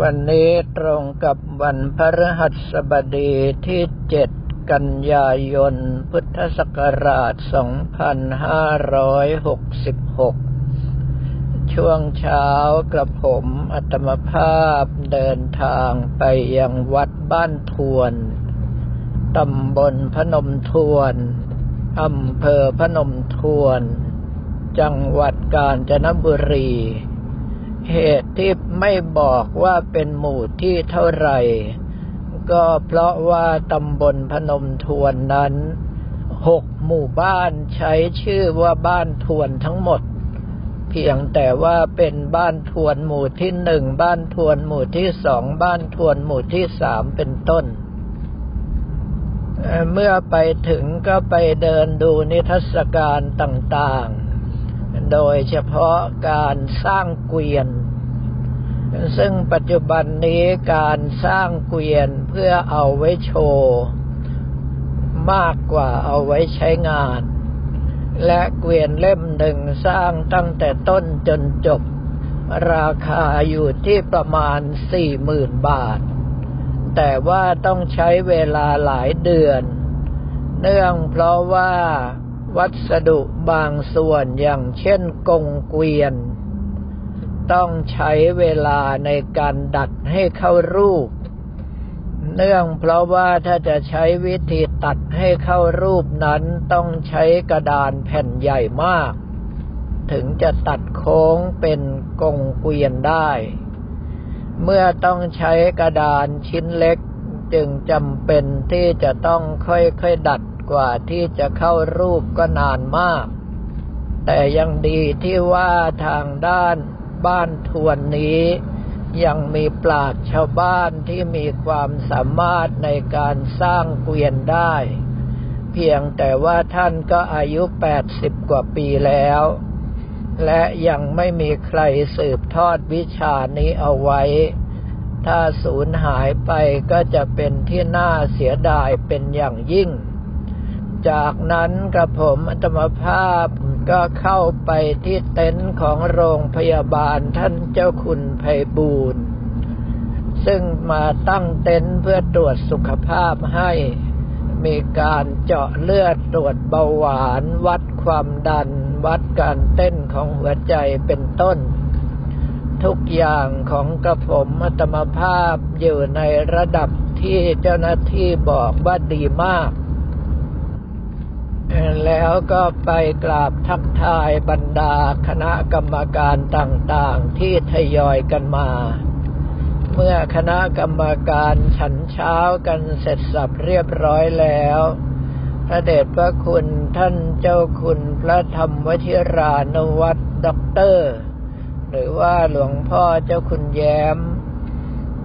วันนี้ตรงกับวันพฤหัสบดีที่เจ็ดกันยายน พุทธศักราช 2566 ช่วงเช้ากระผมอัตมภาพเดินทางไปยังวัดบ้านทวน ตำบลพนมทวน อำเภอพนมทวน จังหวัดกาญจนบุรี เหตุที่ไม่บอกว่าเป็นหมู่ที่เท่าไหร่ ก็เพราะว่าตำบลพนมทวนนั้นหกหมู่บ้านใช้ชื่อว่าบ้านทวนทั้งหมด เพียงแต่ว่าเป็นบ้านทวนหมู่ที่หนึ่งบ้านทวนหมู่ที่สองบ้านทวนหมู่ที่สามเป็นต้น เมื่อไปถึงก็ไปเดินดูนิทรรศการต่างๆ โดยเฉพาะการสร้างเกวียน ซึ่งปัจจุบันนี้การสร้างเกวียนเพื่อเอาไว้โชว์ มากกว่าเอาไว้ใช้งาน และเกวียนเล่มหนึ่งสร้างตั้งแต่ต้นจนจบ ราคาอยู่ที่ประมาณสี่หมื่นบาท แต่ว่าต้องใช้เวลาหลายเดือน เนื่องเพราะว่า วัสดุบางส่วนอย่างเช่นกงเกวียน ต้องใช้เวลาในการดัดให้เข้ารูป เนื่องเพราะว่าถ้าจะใช้วิธีตัดให้เข้ารูปนั้นต้องใช้กระดานแผ่นใหญ่มาก ถึงจะตัดโค้งเป็นกงเกวียนได้ เมื่อต้องใช้กระดานชิ้นเล็กจึงจำเป็นที่จะต้องค่อยๆดัด กว่าที่จะเข้ารูปก็นานมาก แต่ยังดีที่ว่าทางด้านบ้านทวนนี้ ยังมีปราชญ์ชาวบ้านที่มีความสามารถในการสร้างเกวียนได้ เพียงแต่ว่าท่านก็อายุแปดสิบกว่าปีแล้ว และยังไม่มีใครสืบทอดวิชานี้เอาไว้ถ้าสูญหายไปก็จะเป็นที่น่าเสียดายเป็นอย่างยิ่ง จากนั้นกระผมอัตมภาพก็เข้าไปที่เต็นท์ของโรงพยาบาลท่านเจ้าคุณไพบูรณ์ซึ่งมาตั้งเต็นท์เพื่อตรวจสุขภาพให้ มีการเจาะเลือดตรวจเบาหวาน วัดความดัน วัดการเต้นของหัวใจเป็นต้น ทุกอย่างของกระผมอัตมภาพอยู่ในระดับที่เจ้าหน้าที่บอกว่าดีมาก แล้วก็ไปกราบทักทายบรรดาคณะกรรมการต่างๆ ที่ทยอยกันมา เมื่อคณะกรรมการฉันเช้ากันเสร็จสับเรียบร้อยแล้ว พระเดชพระคุณท่านเจ้าคุณพระธรรมวชิรานวัตด็อกเตอร์ หรือว่าหลวงพ่อเจ้าคุณแย้ม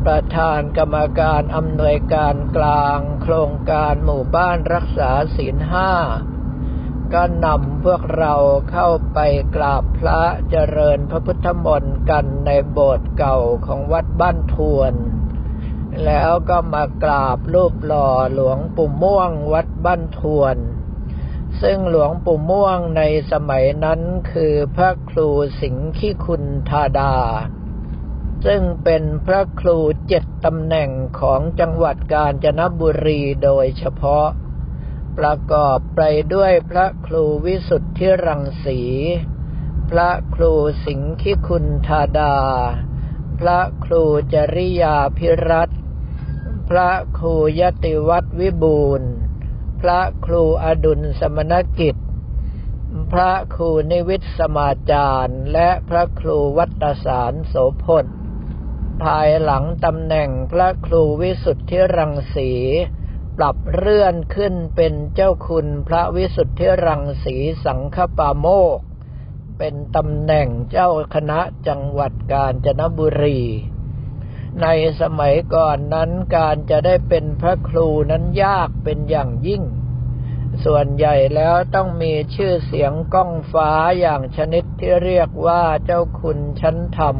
ประธานกรรมการอำนวยการกลาง โครงการหมู่บ้านรักษาศีลห้า ก็นำพวกเราเข้าไปกราบพระเจริญพระพุทธมนต์กันในโบสถ์เก่าของวัดบ้านทวน แล้วก็มากราบรูปหล่อหลวงปู่ม่วงวัดบ้านทวน ซึ่งหลวงปู่ม่วงในสมัยนั้นคือพระครูสิงห์ขี้คุณธาดา ซึ่งเป็นพระครูเจ็ดตำแหน่งของจังหวัดกาญจนบุรีโดยเฉพาะ ประกอบไปด้วยพระครูวิสุทธิรังสี พระครูสิงคิคุณธาดา พระครูจริยาพิรัตพระครูยติวัตรวิบูรณ์พระครูอดุลสมณกิจ พระครูนิวิตสมาจารย์ และพระครูวัตสารโสพลภายหลังตำแหน่งพระครูวิสุทธิรังสี ปรับเลื่อนขึ้นเป็นเจ้าคุณพระวิสุทธิรังสีสังฆปาโมก เป็นตำแหน่งเจ้าคณะจังหวัดกาญจนบุรี ในสมัยก่อนนั้นการจะได้เป็นพระครูนั้นยากเป็นอย่างยิ่ง ส่วนใหญ่แล้วต้องมีชื่อเสียงก้องฟ้าอย่างชนิดที่เรียกว่าเจ้าคุณชั้นธรรม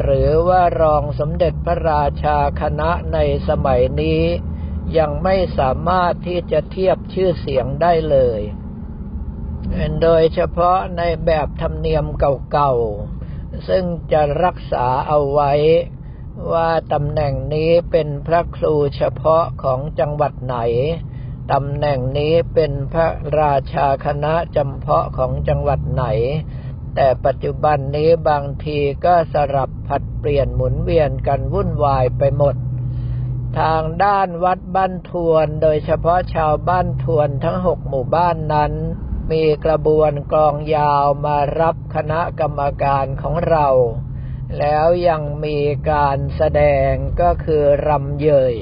หรือว่ารองสมเด็จพระราชาคณะในสมัยนี้ ยังไม่สามารถที่จะเทียบชื่อเสียงได้เลย โดยเฉพาะในแบบธรรมเนียมเก่าๆ ซึ่งจะรักษาเอาไว้ว่าตำแหน่งนี้เป็นพระครูเฉพาะของจังหวัดไหน ตำแหน่งนี้เป็นพระราชาคณะจำเพาะของจังหวัดไหน แต่ปัจจุบันนี้บางทีก็สลับผัดเปลี่ยนหมุนเวียนกันวุ่นวายไปหมด ทางด้านวัดบ้านทวน โดยเฉพาะชาวบ้านทวนทั้งหกหมู่บ้านนั้น มีกระบวนกลองยาวมารับคณะกรรมการของเรา แล้วยังมีการแสดงก็คือรำเยย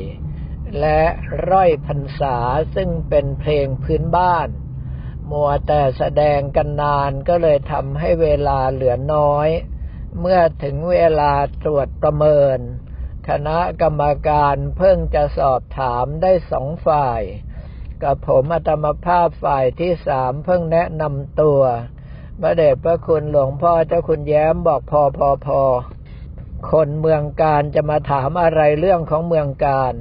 และร้อยพรรษาซึ่งเป็นเพลงพื้นบ้านมัวแต่แสดงกันนานก็เลยทำให้เวลาเหลือน้อย เมื่อถึงเวลาตรวจประเมิน คณะกรรมการเพิ่งจะสอบถามได้สองฝ่าย กับผมอัตมภาพฝ่ายที่สามเพิ่งแนะนำตัวพระเดชพระคุณหลวงพ่อเจ้าคุณแย้มบอกพอพอพอคนเมืองการจะมาถามอะไรเรื่องของเมืองการ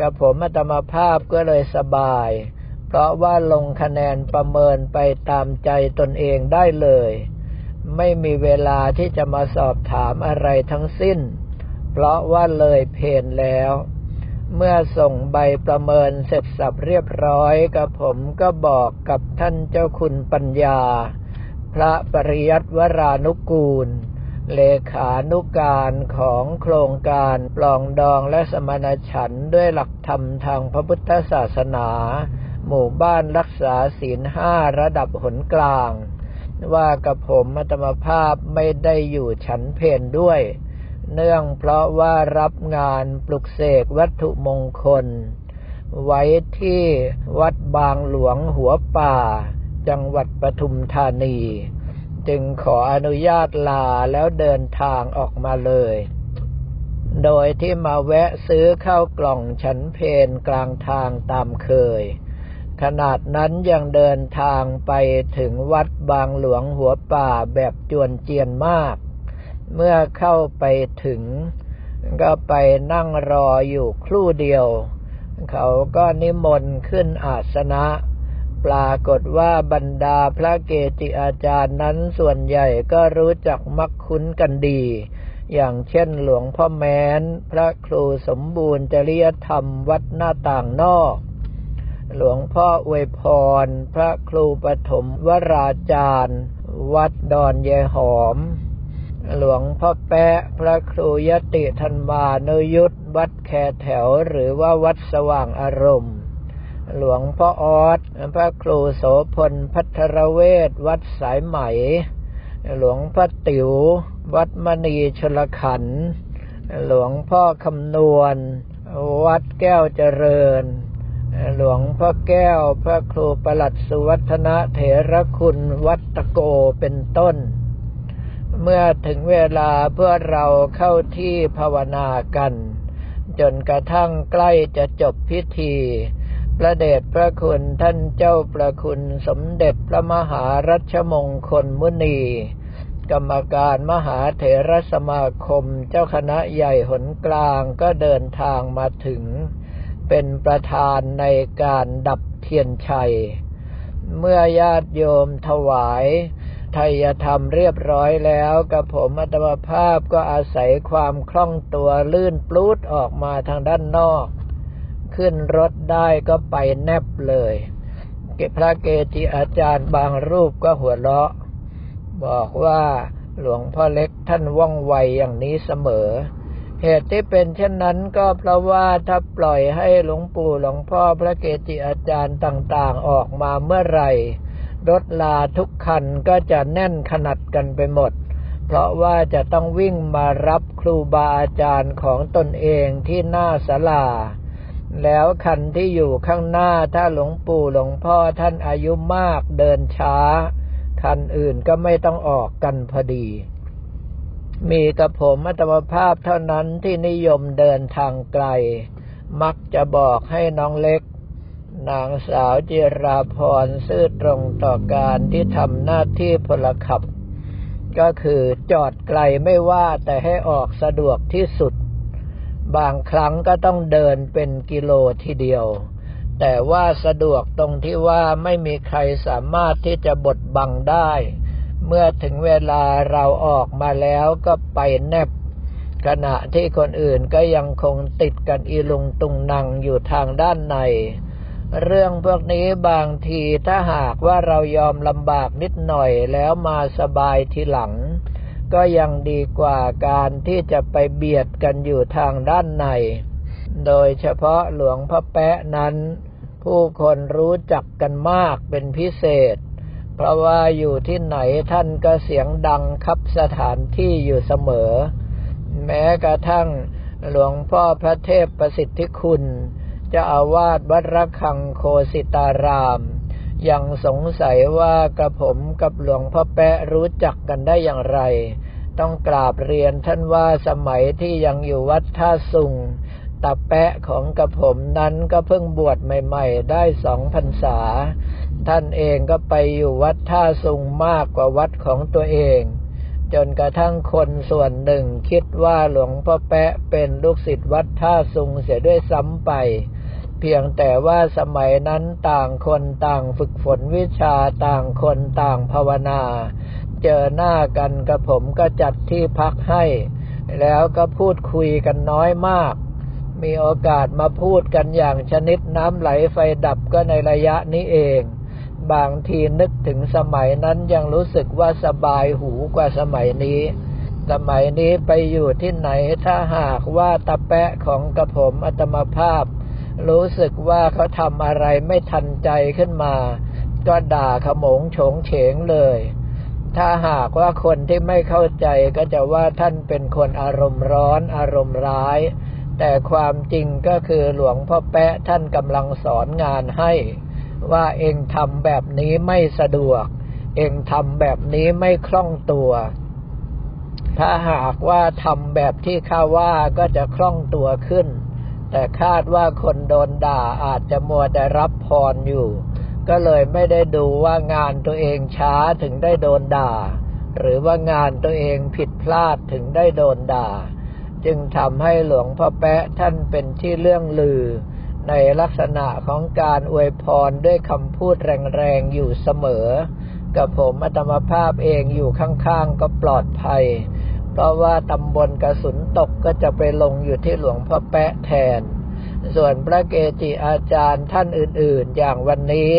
กับผมอัตมภาพก็เลยสบาย เพราะว่าลงคะแนนประเมินไปตามใจตนเองได้เลย ไม่มีเวลาที่จะมาสอบถามอะไรทั้งสิ้น เพราะว่าเลยเพนแล้ว เมื่อส่งใบประเมินเสร็จสับเรียบร้อยกับผมก็บอกกับท่านเจ้าคุณปัญญา พระปริยัติวรานุกูล เลขานุการของโครงการปลองดองและสมณฉันด้วยหลักธรรมทางพระพุทธศาสนา หมู่บ้านรักษาศีลห้าระดับหนกลางว่ากับผมมัตมภาพไม่ได้อยู่ฉันเพนด้วย เนื่องเพราะว่ารับงานปลุกเสกวัตถุมงคล ไว้ที่วัดบางหลวงหัวป่า จังหวัดปทุมธานี จึงขออนุญาตลาแล้วเดินทางออกมาเลย โดยที่มาแวะซื้อข้าวกล่องฉันเพนกลางทางตามเคย ขนาดนั้นยังเดินทางไปถึงวัดบางหลวงหัวป่าแบบจวนเจียนมาก เมื่อเข้าไปถึง ก็ไปนั่งรออยู่ครู่เดียว เขาก็นิมนต์ขึ้นอาสนะ ปรากฏว่าบรรดาพระเกจิอาจารย์นั้นส่วนใหญ่ก็รู้จักมักคุ้นกันดี อย่างเช่นหลวงพ่อแม้น พระครูสมบูรณ์จริยธรรมวัดหน้าต่างนอกหลวงพ่ออวยพร พระครูปฐมวราจารย์ วัดดอนเยหอม หลวงพ่อแปะพระครูยติธรรมานุยุทธวัดแคแถวหรือว่าวัดสว่างอารมณ์ หลวงพ่อออดพระครูโสพลพัทรเวศวัดสายไหม หลวงพ่อติ๋ว วัดมณีชลขัน หลวงพ่อคำนวณ วัดแก้วเจริญ หลวงพ่อแก้วพระครูประหลัดสุวัฒนะเถระคุณวัดตะโกเป็นต้น เมื่อถึงเวลาเพื่อเราเข้าที่ภาวนากัน จนกระทั่งใกล้จะจบพิธีพระเดชพระคุณท่านเจ้าประคุณสมเด็จพระมหารัชมงคลมุนี กรรมการมหาเถรสมาคมเจ้าคณะใหญ่หนกลางก็เดินทางมาถึง เป็นประธานในการดับเทียนชัย เมื่อญาติโยมถวาย ไทยธรรมเรียบร้อยแล้วกับผมอัตมภาพก็อาศัยความคล่องตัวลื่นปลูดออกมาทางด้านนอก ขึ้นรถได้ก็ไปแนบเลยพระเกจิอาจารย์บางรูปก็หัวเราะ บอกว่าหลวงพ่อเล็กท่านว่องไวอย่างนี้เสมอ เหตุที่เป็นเช่นนั้นก็เพราะว่าถ้าปล่อยให้หลวงปู่หลวงพ่อพระเกจิอาจารย์ต่างๆออกมาเมื่อไหร่ รถลาทุกคันก็จะแน่นขนาดกันไปหมด เพราะว่าจะต้องวิ่งมารับครูบาอาจารย์ของตนเองที่หน้าศาลา แล้วคันที่อยู่ข้างหน้าถ้าหลวงปู่หลวงพ่อท่านอายุมากเดินช้า คันอื่นก็ไม่ต้องออกกันพอดี มีกับผมอัตมภาพเท่านั้นที่นิยมเดินทางไกล มักจะบอกให้น้องเล็ก นางสาวจิราพรซื่อตรงต่อการที่ทำหน้าที่พลขับ ก็คือจอดไกลไม่ว่าแต่ให้ออกสะดวกที่สุด บางครั้งก็ต้องเดินเป็นกิโลทีเดียว แต่ว่าสะดวกตรงที่ว่าไม่มีใครสามารถที่จะบดบังได้ เมื่อถึงเวลาเราออกมาแล้วก็ไปแนบขณะที่คนอื่นก็ยังคงติดกันอีลุงตุงนังอยู่ทางด้านใน เรื่องพวกนี้บางทีถ้าหากว่าเรายอมลำบากนิดหน่อยแล้วมาสบายทีหลัง ก็ยังดีกว่าการที่จะไปเบียดกันอยู่ทางด้านใน โดยเฉพาะหลวงพ่อแปะนั้น ผู้คนรู้จักกันมากเป็นพิเศษ เพราะว่าอยู่ที่ไหนท่านก็เสียงดังคับสถานที่อยู่เสมอ แม้กระทั่งหลวงพ่อพระเทพประสิทธิคุณ จะอาวาสวัดระฆังโคสิตาราม ยังสงสัยว่ากระผมกับหลวงพ่อแปะรู้จักกันได้อย่างไร ต้องกราบเรียนท่านว่าสมัยที่ยังอยู่วัดท่าสุงตาแปะของกระผมนั้นก็เพิ่งบวชใหม่ ๆ ได้สองพรรษา ท่านเองก็ไปอยู่วัดท่าสุงมากกว่าวัดของตัวเองจนกระทั่งคนส่วนหนึ่งคิดว่าหลวงพ่อแปะเป็นลูกศิษย์วัดท่าสุงเสียด้วยซ้ำไป เพียงแต่ว่าสมัยนั้นต่างคนต่างฝึกฝนวิชาต่างคนต่างภาวนา เจอหน้ากันกับผมก็จัดที่พักให้ แล้วก็พูดคุยกันน้อยมาก มีโอกาสมาพูดกันอย่างชนิดน้ำไหลไฟดับก็ในระยะนี้เอง บางทีนึกถึงสมัยนั้นยังรู้สึกว่าสบายหูกว่าสมัยนี้สมัยนี้ไปอยู่ที่ไหนถ้าหากว่าตะแปะของกระผมอัตมภาพ รู้สึกว่าเขาทำอะไรไม่ทันใจขึ้นมา ก็ด่าขมงโฉงเฉงเลย ถ้าหากว่าคนที่ไม่เข้าใจก็จะว่าท่านเป็นคนอารมณ์ร้อนอารมณ์ร้าย แต่ความจริงก็คือหลวงพ่อแปะท่านกำลังสอนงานให้ ว่าเองทำแบบนี้ไม่สะดวก เองทำแบบนี้ไม่คล่องตัว ถ้าหากว่าทำแบบที่ข้าว่าก็จะคล่องตัวขึ้น แต่คาดว่าคนโดนด่าอาจจะมัวแต่รับพรอยู่ ก็เลยไม่ได้ดูว่างานตัวเองช้าถึงได้โดนด่า หรือว่างานตัวเองผิดพลาดถึงได้โดนด่า จึงทำให้หลวงพ่อแปะท่านเป็นที่เรื่องลือ ในลักษณะของการอวยพรด้วยคำพูดแรงๆอยู่เสมอ กับผมอัตมภาพเองอยู่ข้างๆก็ปลอดภัย ราะว่าตำบลกระสุนตกก็จะไปลงอยู่ที่หลวงพ่อแปะแทน ส่วนพระเกจิอาจารย์ท่านอื่นๆ อย่างวันนี้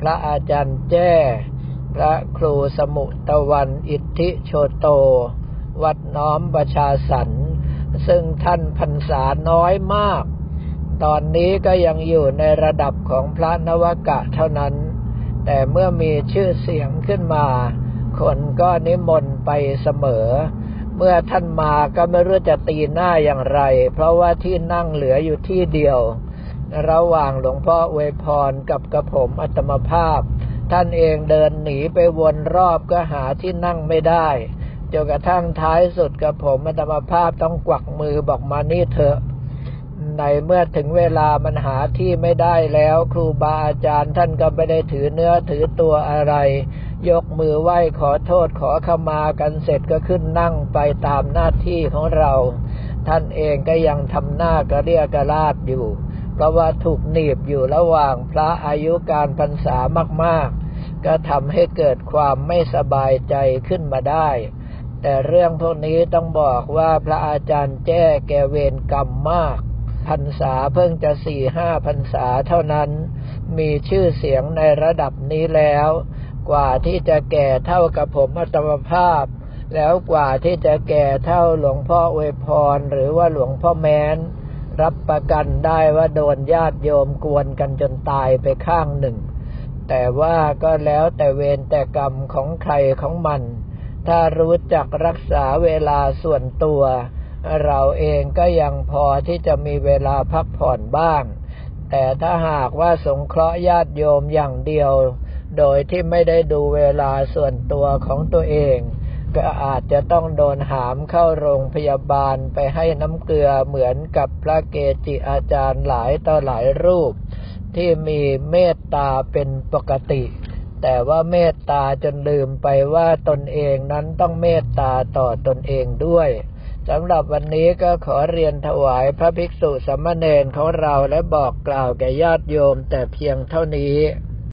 พระอาจารย์แจ้ พระครูสมุตะวันอิทธิโชโต วัดน้อมประชาสรรซึ่งท่านพรรษาน้อยมาก ตอนนี้ก็ยังอยู่ในระดับของพระนวกะเท่านั้น แต่เมื่อมีชื่อเสียงขึ้นมา คนก็นิมนต์ไปเสมอ เมื่อท่านมาก็ไม่รู้จะตีหน้าอย่างไร เพราะว่าที่นั่งเหลืออยู่ที่เดียว ระหว่างหลวงพ่ออวพรกับกระผมอัตมภาพ ท่านเองเดินหนีไปวนรอบก็หาที่นั่งไม่ได้จนกระทั่งท้ายสุดกระผมอัตมภาพต้องกวักมือบอกมานี่เถอะในเมื่อถึงเวลามันหาที่ไม่ได้แล้ว ครูบาอาจารย์ท่านก็ไม่ได้ถือเนื้อถือตัวอะไร ยกมือไหว้ขอโทษขอขมากันเสร็จก็ขึ้นนั่งไปตามหน้าที่ของเรา ท่านเองก็ยังทำหน้ากระเรียกระลาดอยู่ เพราะว่าถูกหนีบอยู่ระหว่างพระอายุการพรรษามากๆ ก็ทำให้เกิดความไม่สบายใจขึ้นมาได้ แต่เรื่องพวกนี้ต้องบอกว่าพระอาจารย์แจ้แกเวรกรรมมากพรรษาเพิ่งจะสี่ห้าพรรษาเท่านั้น มีชื่อเสียงในระดับนี้แล้ว กว่าที่จะแก่เท่ากับผมอัตมภาพ แล้วกว่าที่จะแก่เท่าหลวงพ่ออวยพร หรือว่าหลวงพ่อแม้น รับประกันได้ว่าโดนญาติโยมกวนกันจนตายไปข้างหนึ่ง แต่ว่าก็แล้วแต่เวรแต่กรรมของใครของมัน ถ้ารู้จักรักษาเวลาส่วนตัว เราเองก็ยังพอที่จะมีเวลาพักผ่อนบ้าง แต่ถ้าหากว่าสงเคราะห์ญาติโยมอย่างเดียว โดยที่ไม่ได้ดูเวลาส่วนตัวของตัวเอง ก็อาจจะต้องโดนหามเข้าโรงพยาบาลไปให้น้ำเกลือเหมือนกับพระเกจิอาจารย์หลายต่อหลายรูป ที่มีเมตตาเป็นปกติ แต่ว่าเมตตาจนลืมไปว่าตนเองนั้นต้องเมตตาต่อตนเองด้วยสำหรับวันนี้ก็ขอเรียนถวายพระภิกษุสมณเณรของเราและบอกกล่าวแก่ญาติโยมแต่เพียงเท่านี้